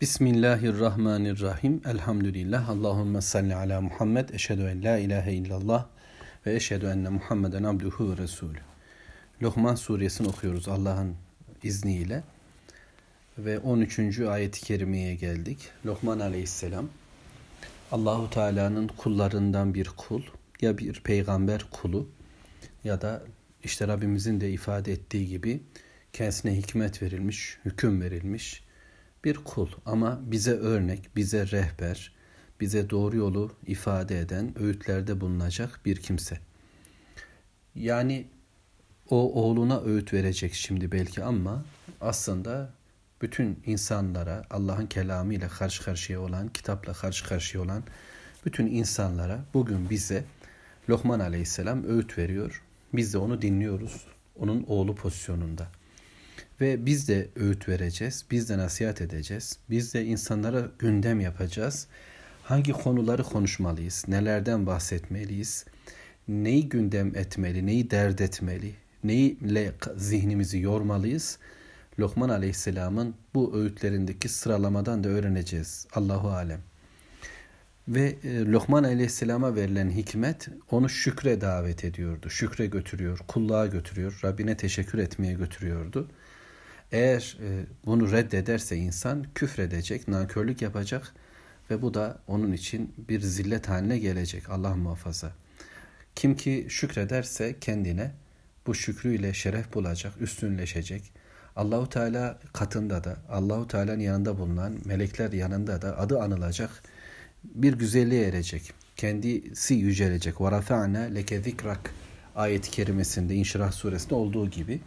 Bismillahirrahmanirrahim. Elhamdülillah. Allahümme salli ala Muhammed. Eşhedü en la ilahe illallah ve eşhedü enne Muhammeden abduhu ve resulü. Lokman suresini okuyoruz Allah'ın izniyle. Ve 13. ayet-i kerimeye geldik. Lokman aleyhisselam Allahu Teala'nın kullarından bir kul ya bir peygamber kulu ya da işte Rabbimizin de ifade ettiği gibi kendisine hikmet verilmiş, hüküm verilmiş bir kul ama bize örnek, bize rehber, bize doğru yolu ifade eden, öğütlerde bulunacak bir kimse. Yani o oğluna öğüt verecek şimdi belki ama aslında bütün insanlara Allah'ın kelamıyla karşı karşıya olan, kitapla karşı karşıya olan bütün insanlara bugün bize Lokman Aleyhisselam öğüt veriyor. Biz de onu dinliyoruz. Onun oğlu pozisyonunda. Ve biz de öğüt vereceğiz, biz de nasihat edeceğiz, biz de insanlara gündem yapacağız. Hangi konuları konuşmalıyız, nelerden bahsetmeliyiz, neyi gündem etmeli, neyi dert etmeli, neyle zihnimizi yormalıyız. Lokman Aleyhisselam'ın bu öğütlerindeki sıralamadan da öğreneceğiz. Allahu Alem. Ve e, Lokman Aleyhisselam'a verilen hikmet onu şükre davet ediyordu. Şükre götürüyor, kulluğa götürüyor, Rabbine teşekkür etmeye götürüyordu. Eğer e, bunu reddederse insan küfredecek, nankörlük yapacak ve bu da onun için bir zillet haline gelecek Allah muhafaza. Kim ki şükrederse kendine bu şükrüyle şeref bulacak, üstünleşecek. Allahu Teala katında da, Allahu Teala'nın yanında bulunan melekler yanında da adı anılacak. Bir güzelliğe erecek. Kendisi yücelecek. Ve rafa'na leke zikrak ayet-i kerimesinde İnşirah suresinde olduğu gibi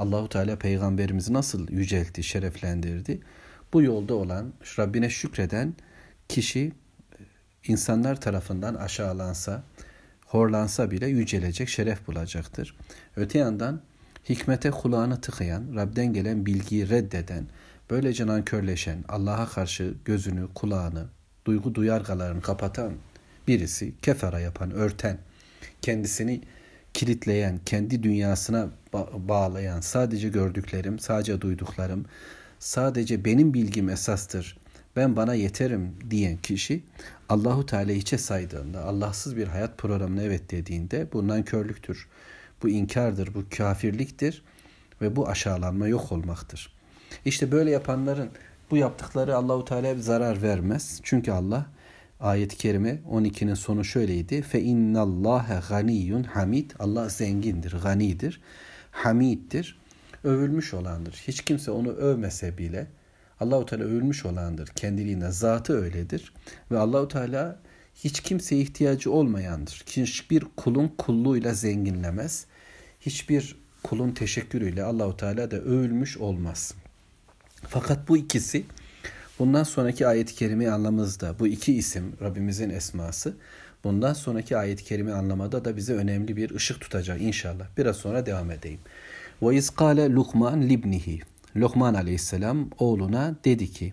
Allahu Teala peygamberimizi nasıl yüceltti, şereflendirdi? Bu yolda olan, Rabbine şükreden kişi insanlar tarafından aşağılansa, horlansa bile yücelecek, şeref bulacaktır. Öte yandan hikmete kulağını tıkayan, Rab'den gelen bilgiyi reddeden, böylece nankörleşen, Allah'a karşı gözünü, kulağını, duygu duyargalarını kapatan birisi, kefara yapan, örten, kendisini kilitleyen, kendi dünyasına bağlayan, sadece gördüklerim, sadece duyduklarım, sadece benim bilgim esastır, ben bana yeterim diyen kişi Allahu Teala hiçe saydığında, Allahsız bir hayat programına evet dediğinde bundan körlüktür. Bu inkardır, bu kafirliktir ve bu aşağılanma yok olmaktır. İşte böyle yapanların bu yaptıkları Allahu Teala zarar vermez. Çünkü Allah ayet-i kerime 12'nin sonu şöyleydi. Fe innallâhe ganiyyun hamid. Allah zengindir, ganidir, hamiddir. Övülmüş olandır. Hiç kimse onu övmese bile Allahu Teala övülmüş olandır. Kendiliğinde zatı öyledir ve Allahu Teala hiç kimseye ihtiyacı olmayandır. Hiçbir kulun kulluğuyla zenginlemez. Hiçbir kulun teşekkürüyle Allahu Teala da övülmüş olmaz. Fakat bu ikisi Bundan sonraki ayet-i kerime anlamımızda bu iki isim Rabbimizin esması bundan sonraki ayet-i kerime anlamada da bize önemli bir ışık tutacak inşallah. Biraz sonra devam edeyim. Ve izkale Lukman libnihi. Lokman aleyhisselam oğluna dedi ki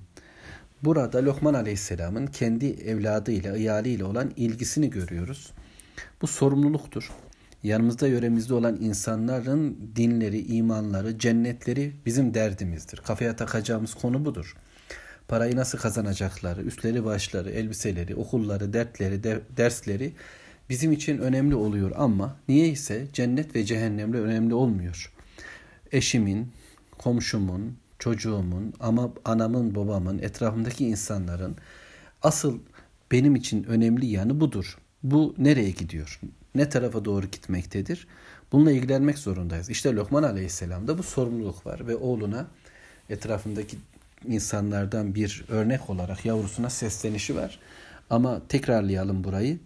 Burada Lokman aleyhisselamın kendi evladıyla, iyaliyle olan ilgisini görüyoruz. Bu sorumluluktur. Yanımızda yöremizde olan insanların dinleri, imanları, cennetleri bizim derdimizdir. Kafaya takacağımız konu budur. Parayı nasıl kazanacakları, üstleri başları, elbiseleri, okulları, dertleri, de, dersleri bizim için önemli oluyor ama niye ise cennet ve cehennemle önemli olmuyor. Eşimin, komşumun, çocuğumun, ama anamın, babamın, etrafımdaki insanların asıl benim için önemli yanı budur. Bu nereye gidiyor? Ne tarafa doğru gitmektedir? Bununla ilgilenmek zorundayız. İşte Lokman Aleyhisselam'da bu sorumluluk var ve oğluna etrafındaki insanlardan bir örnek olarak yavrusuna seslenişi var. Ama tekrarlayalım burayı.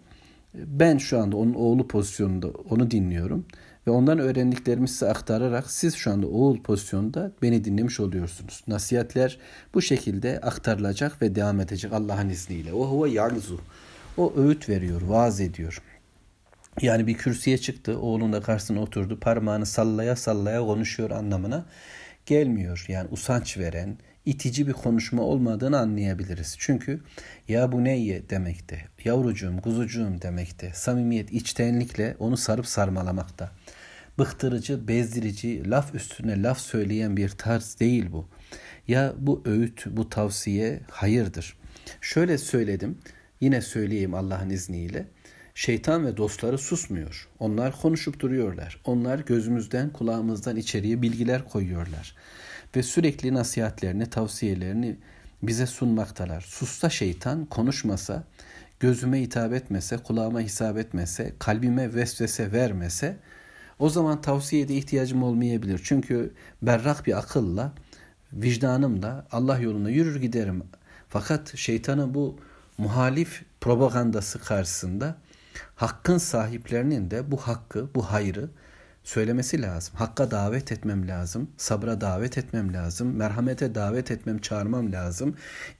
Ben şu anda onun oğlu pozisyonunda onu dinliyorum ve ondan öğrendiklerimi size aktararak siz şu anda oğul pozisyonunda beni dinlemiş oluyorsunuz. Nasihatler bu şekilde aktarılacak ve devam edecek Allah'ın izniyle. O huve yalzu. O öğüt veriyor, vaaz ediyor. Yani bir kürsüye çıktı, oğlun karşısına oturdu, parmağını sallaya sallaya konuşuyor anlamına gelmiyor. Yani usanç veren, itici bir konuşma olmadığını anlayabiliriz. Çünkü ya bu neyye demekte, yavrucuğum, kuzucuğum demekte, samimiyet, içtenlikle onu sarıp sarmalamakta. Bıktırıcı, bezdirici, laf üstüne laf söyleyen bir tarz değil bu. ya bu öğüt, bu tavsiye hayırdır. Şöyle söyledim, yine söyleyeyim Allah'ın izniyle. Şeytan ve dostları susmuyor. Onlar konuşup duruyorlar. Onlar gözümüzden, kulağımızdan içeriye bilgiler koyuyorlar. Ve sürekli nasihatlerini, tavsiyelerini bize sunmaktalar. Susta şeytan, konuşmasa, gözüme hitap etmese, kulağıma hitap etmese, kalbime vesvese vermese o zaman tavsiyede ihtiyacım olmayabilir. Çünkü berrak bir akılla, vicdanımla Allah yolunda yürür giderim. Fakat şeytanın bu muhalif propagandası karşısında hakkın sahiplerinin de bu hakkı, bu hayrı söylemesi lazım. Hakka davet etmem lazım, sabra davet etmem lazım, merhamete davet etmem, çağırmam lazım.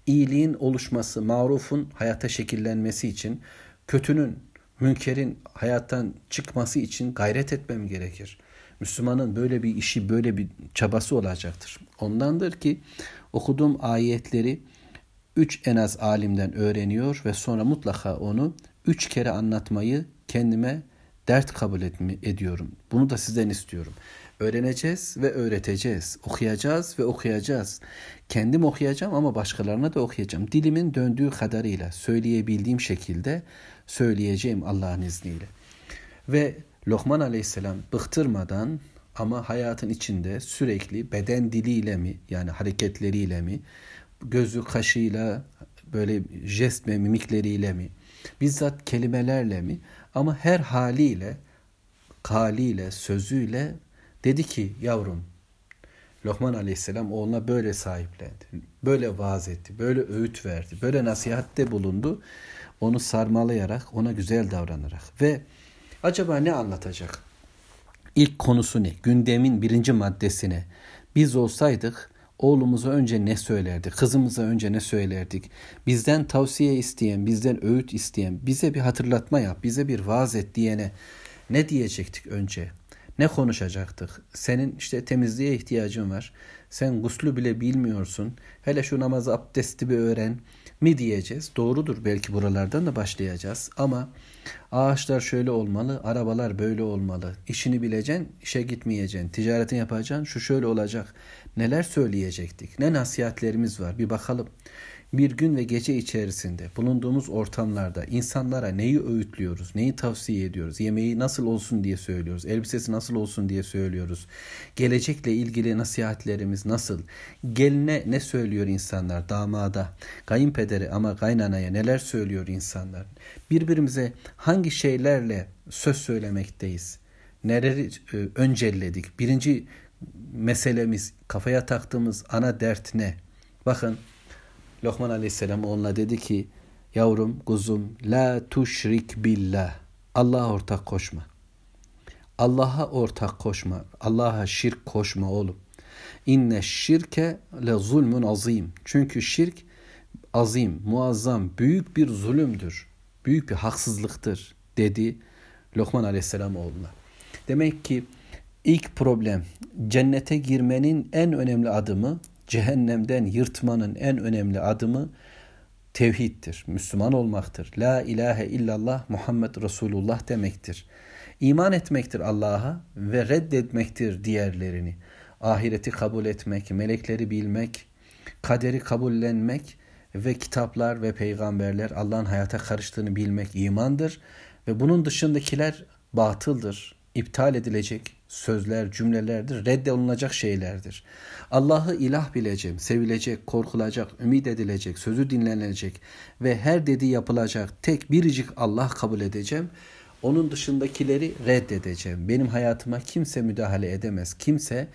İyiliğin oluşması, marufun hayata şekillenmesi için, kötünün, münkerin hayattan çıkması için gayret etmem gerekir. Müslümanın böyle bir işi, böyle bir çabası olacaktır. Ondandır ki okuduğum ayetleri üç en az alimden öğreniyor ve sonra mutlaka onu üç kere anlatmayı kendime dert kabul etmi, ediyorum. Bunu da sizden istiyorum. Öğreneceğiz ve öğreteceğiz. Okuyacağız ve okuyacağız. Kendim okuyacağım ama başkalarına da okuyacağım. Dilimin döndüğü kadarıyla söyleyebildiğim şekilde söyleyeceğim Allah'ın izniyle. Ve Lokman Aleyhisselam bıktırmadan ama hayatın içinde sürekli beden diliyle mi yani hareketleriyle mi gözü kaşıyla böyle jest ve mimikleriyle mi bizzat kelimelerle mi ama her haliyle haliyle sözüyle dedi ki yavrum Lokman Aleyhisselam oğluna böyle sahiplendi. Böyle vaaz etti. Böyle öğüt verdi. Böyle nasihatte bulundu. Onu sarmalayarak, ona güzel davranarak. Ve acaba ne anlatacak? İlk konusu ne? Gündemin birinci maddesine. Biz olsaydık oğlumuza önce ne söylerdik? Kızımıza önce ne söylerdik? Bizden tavsiye isteyen, bizden öğüt isteyen, bize bir hatırlatma yap, bize bir vaaz et diyene ne diyecektik önce? Ne konuşacaktık? Senin işte temizliğe ihtiyacın var. Sen guslü bile bilmiyorsun. Hele şu namazı abdesti bir öğren mi diyeceğiz. Doğrudur belki buralardan da başlayacağız. Ama ağaçlar şöyle olmalı, arabalar böyle olmalı. İşini bileceksin, işe gitmeyeceksin. Ticaretini yapacaksın, şu şöyle olacak. Neler söyleyecektik? Ne nasihatlerimiz var? Bir bakalım bir gün ve gece içerisinde bulunduğumuz ortamlarda insanlara neyi öğütlüyoruz, neyi tavsiye ediyoruz, yemeği nasıl olsun diye söylüyoruz, elbisesi nasıl olsun diye söylüyoruz, gelecekle ilgili nasihatlerimiz nasıl, geline ne söylüyor insanlar, damada, kayınpederi ama kaynanaya neler söylüyor insanlar, birbirimize hangi şeylerle söz söylemekteyiz, neleri e, öncelledik, birinci meselemiz, kafaya taktığımız ana dert ne? Bakın Lokman Aleyhisselam onunla dedi ki yavrum kuzum la tuşrik billah Allah'a ortak koşma. Allah'a ortak koşma. Allah'a şirk koşma oğlum. İnne şirke le zulmün azim. Çünkü şirk azim, muazzam, büyük bir zulümdür. Büyük bir haksızlıktır dedi Lokman Aleyhisselam oğluna. Demek ki ilk problem cennete girmenin en önemli adımı cehennemden yırtmanın en önemli adımı tevhiddir, Müslüman olmaktır. La ilahe illallah Muhammed Resulullah demektir. İman etmektir Allah'a ve reddetmektir diğerlerini. Ahireti kabul etmek, melekleri bilmek, kaderi kabullenmek ve kitaplar ve peygamberler Allah'ın hayata karıştığını bilmek imandır. Ve bunun dışındakiler batıldır, iptal edilecek, sözler, cümlelerdir, reddolunacak şeylerdir. Allah'ı ilah bileceğim, sevilecek, korkulacak, ümit edilecek, sözü dinlenecek ve her dediği yapılacak tek biricik Allah kabul edeceğim. Onun dışındakileri reddedeceğim. Benim hayatıma kimse müdahale edemez. Kimse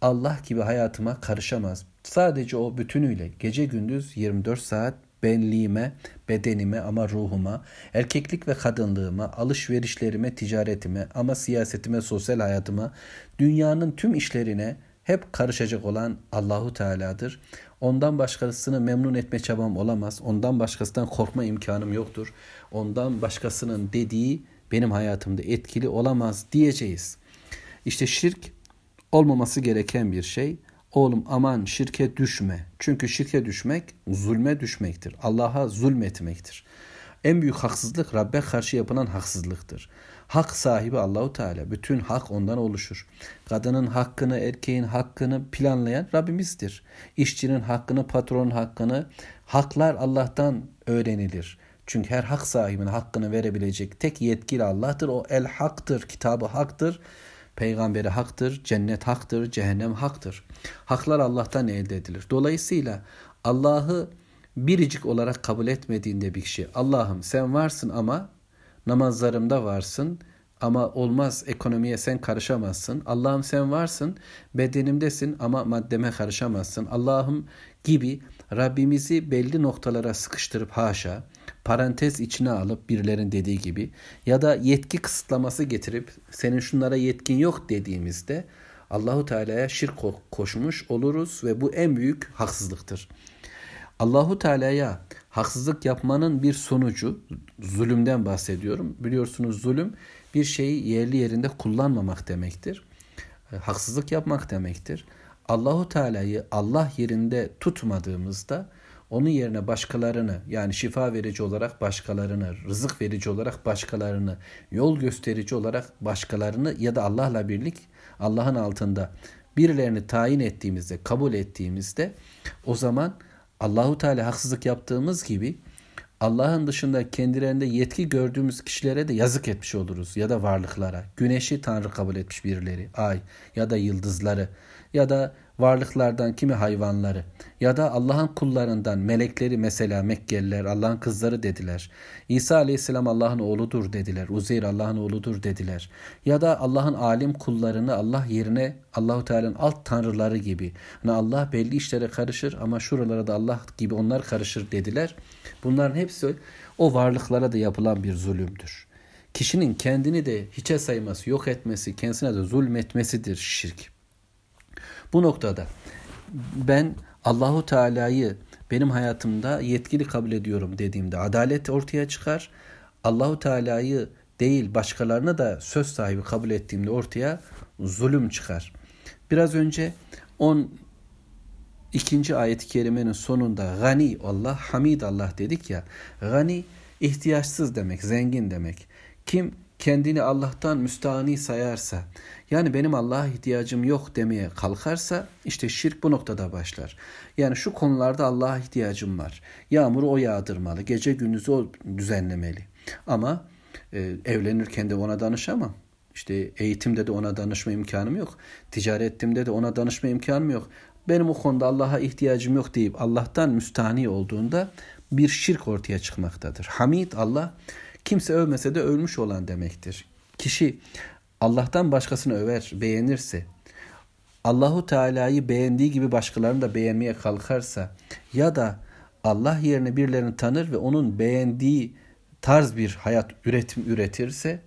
Allah gibi hayatıma karışamaz. Sadece o bütünüyle gece gündüz 24 saat benliğime, bedenime ama ruhuma, erkeklik ve kadınlığıma, alışverişlerime, ticaretime ama siyasetime, sosyal hayatıma, dünyanın tüm işlerine hep karışacak olan Allahu Teala'dır. Ondan başkasını memnun etme çabam olamaz. Ondan başkasından korkma imkanım yoktur. Ondan başkasının dediği benim hayatımda etkili olamaz diyeceğiz. İşte şirk olmaması gereken bir şey. Oğlum aman şirke düşme. Çünkü şirke düşmek zulme düşmektir. Allah'a zulmetmektir. En büyük haksızlık Rabbe karşı yapılan haksızlıktır. Hak sahibi Allahu Teala. Bütün hak ondan oluşur. Kadının hakkını, erkeğin hakkını planlayan Rabbimizdir. İşçinin hakkını, patronun hakkını, haklar Allah'tan öğrenilir. Çünkü her hak sahibine hakkını verebilecek tek yetkili Allah'tır. O el haktır, kitabı haktır. Peygamberi haktır, cennet haktır, cehennem haktır. Haklar Allah'tan elde edilir. Dolayısıyla Allah'ı biricik olarak kabul etmediğinde bir kişi Allah'ım sen varsın ama namazlarımda varsın ama olmaz ekonomiye sen karışamazsın. Allah'ım sen varsın bedenimdesin ama maddeme karışamazsın. Allah'ım gibi Rabbimizi belli noktalara sıkıştırıp haşa parantez içine alıp birilerin dediği gibi ya da yetki kısıtlaması getirip senin şunlara yetkin yok dediğimizde Allahu Teala'ya şirk koşmuş oluruz ve bu en büyük haksızlıktır. Allahu Teala'ya haksızlık yapmanın bir sonucu zulümden bahsediyorum. Biliyorsunuz zulüm bir şeyi yerli yerinde kullanmamak demektir. E, haksızlık yapmak demektir. Allahu Teala'yı Allah yerinde tutmadığımızda onun yerine başkalarını yani şifa verici olarak başkalarını, rızık verici olarak başkalarını, yol gösterici olarak başkalarını ya da Allah'la birlik Allah'ın altında birilerini tayin ettiğimizde, kabul ettiğimizde o zaman Allahu Teala haksızlık yaptığımız gibi Allah'ın dışında kendilerinde yetki gördüğümüz kişilere de yazık etmiş oluruz ya da varlıklara. Güneşi Tanrı kabul etmiş birileri, ay ya da yıldızları ya da varlıklardan kimi hayvanları ya da Allah'ın kullarından melekleri mesela Mekkeliler Allah'ın kızları dediler. İsa aleyhisselam Allah'ın oğludur dediler. Uzeyr Allah'ın oğludur dediler. Ya da Allah'ın alim kullarını Allah yerine Allahu Teala'nın alt tanrıları gibi. Yani Allah belli işlere karışır ama şuralara da Allah gibi onlar karışır dediler. Bunların hepsi o varlıklara da yapılan bir zulümdür. Kişinin kendini de hiçe sayması, yok etmesi, kendisine de zulmetmesidir şirk. Bu noktada ben Allahu Teala'yı benim hayatımda yetkili kabul ediyorum dediğimde adalet ortaya çıkar. Allahu Teala'yı değil başkalarına da söz sahibi kabul ettiğimde ortaya zulüm çıkar. Biraz önce 10 ikinci ayet-i kerimenin sonunda gani Allah, hamid Allah dedik ya. Gani ihtiyaçsız demek, zengin demek. Kim kendini Allah'tan müstahni sayarsa, yani benim Allah'a ihtiyacım yok demeye kalkarsa işte şirk bu noktada başlar. Yani şu konularda Allah'a ihtiyacım var. Yağmuru o yağdırmalı, gece gündüzü o düzenlemeli. Ama e, evlenirken de ona danışamam. İşte eğitimde de ona danışma imkanım yok. Ticaretimde de ona danışma imkanım yok. Benim o konuda Allah'a ihtiyacım yok deyip Allah'tan müstahni olduğunda bir şirk ortaya çıkmaktadır. Hamid Allah kimse övmese de ölmüş olan demektir. Kişi Allah'tan başkasını över, beğenirse, Allahu Teala'yı beğendiği gibi başkalarını da beğenmeye kalkarsa ya da Allah yerine birilerini tanır ve onun beğendiği tarz bir hayat üretim üretirse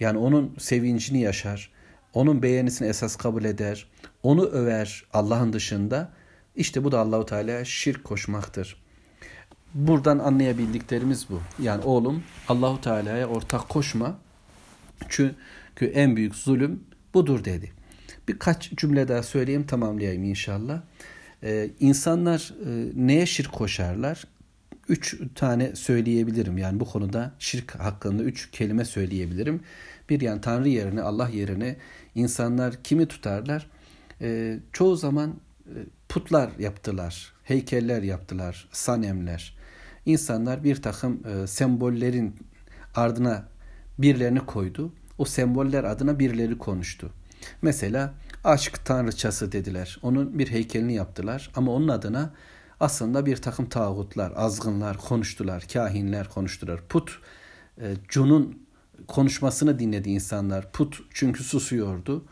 yani onun sevincini yaşar, onun beğenisini esas kabul eder, onu över Allah'ın dışında işte bu da Allahu Teala şirk koşmaktır. Buradan anlayabildiklerimiz bu. Yani oğlum Allahu Teala'ya ortak koşma. Çünkü en büyük zulüm budur dedi. Birkaç cümle daha söyleyeyim tamamlayayım inşallah. Ee, insanlar e, neye şirk koşarlar? Üç tane söyleyebilirim. Yani bu konuda şirk hakkında üç kelime söyleyebilirim. Bir yani Tanrı yerine Allah yerine insanlar kimi tutarlar? Ee, çoğu zaman e, putlar yaptılar, heykeller yaptılar, sanemler. İnsanlar bir takım e, sembollerin ardına birilerini koydu o semboller adına birileri konuştu. Mesela aşk tanrıçası dediler. Onun bir heykelini yaptılar ama onun adına aslında bir takım tağutlar, azgınlar konuştular, kahinler konuştular. Put, e, Cun'un konuşmasını dinledi insanlar. Put çünkü susuyordu.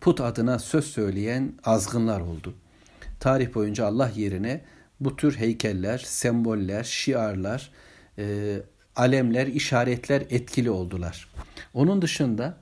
Put adına söz söyleyen azgınlar oldu. Tarih boyunca Allah yerine bu tür heykeller, semboller, şiarlar, e, alemler, işaretler etkili oldular. Onun dışında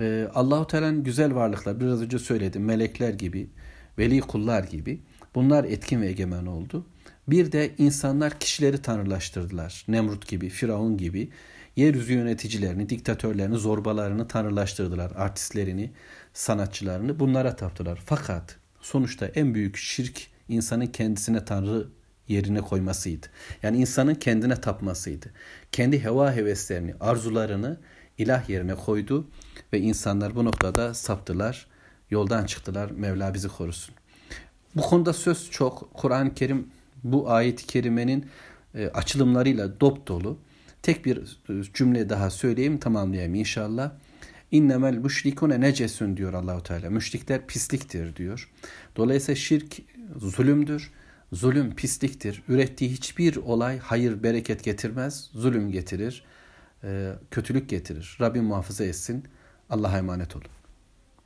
e, Allahu Teala'nın güzel varlıklar, biraz önce söyledim, melekler gibi, veli kullar gibi bunlar etkin ve egemen oldu. Bir de insanlar kişileri tanrılaştırdılar. Nemrut gibi, Firavun gibi yeryüzü yöneticilerini, diktatörlerini, zorbalarını tanrılaştırdılar. Artistlerini, sanatçılarını bunlara taptılar. Fakat sonuçta en büyük şirk insanın kendisine tanrı yerine koymasıydı. Yani insanın kendine tapmasıydı. Kendi heva heveslerini, arzularını ilah yerine koydu ve insanlar bu noktada saptılar, yoldan çıktılar. Mevla bizi korusun. Bu konuda söz çok. Kur'an-ı Kerim bu ayet-i kerimenin e, açılımlarıyla dop dolu. Tek bir e, cümle daha söyleyeyim tamamlayayım inşallah. İnnemel müşrikune necesun diyor Allahu Teala. Müşrikler pisliktir diyor. Dolayısıyla şirk zulümdür. Zulüm pisliktir. Ürettiği hiçbir olay hayır bereket getirmez. Zulüm getirir. E, kötülük getirir. Rabbim muhafaza etsin. Allah'a emanet olun.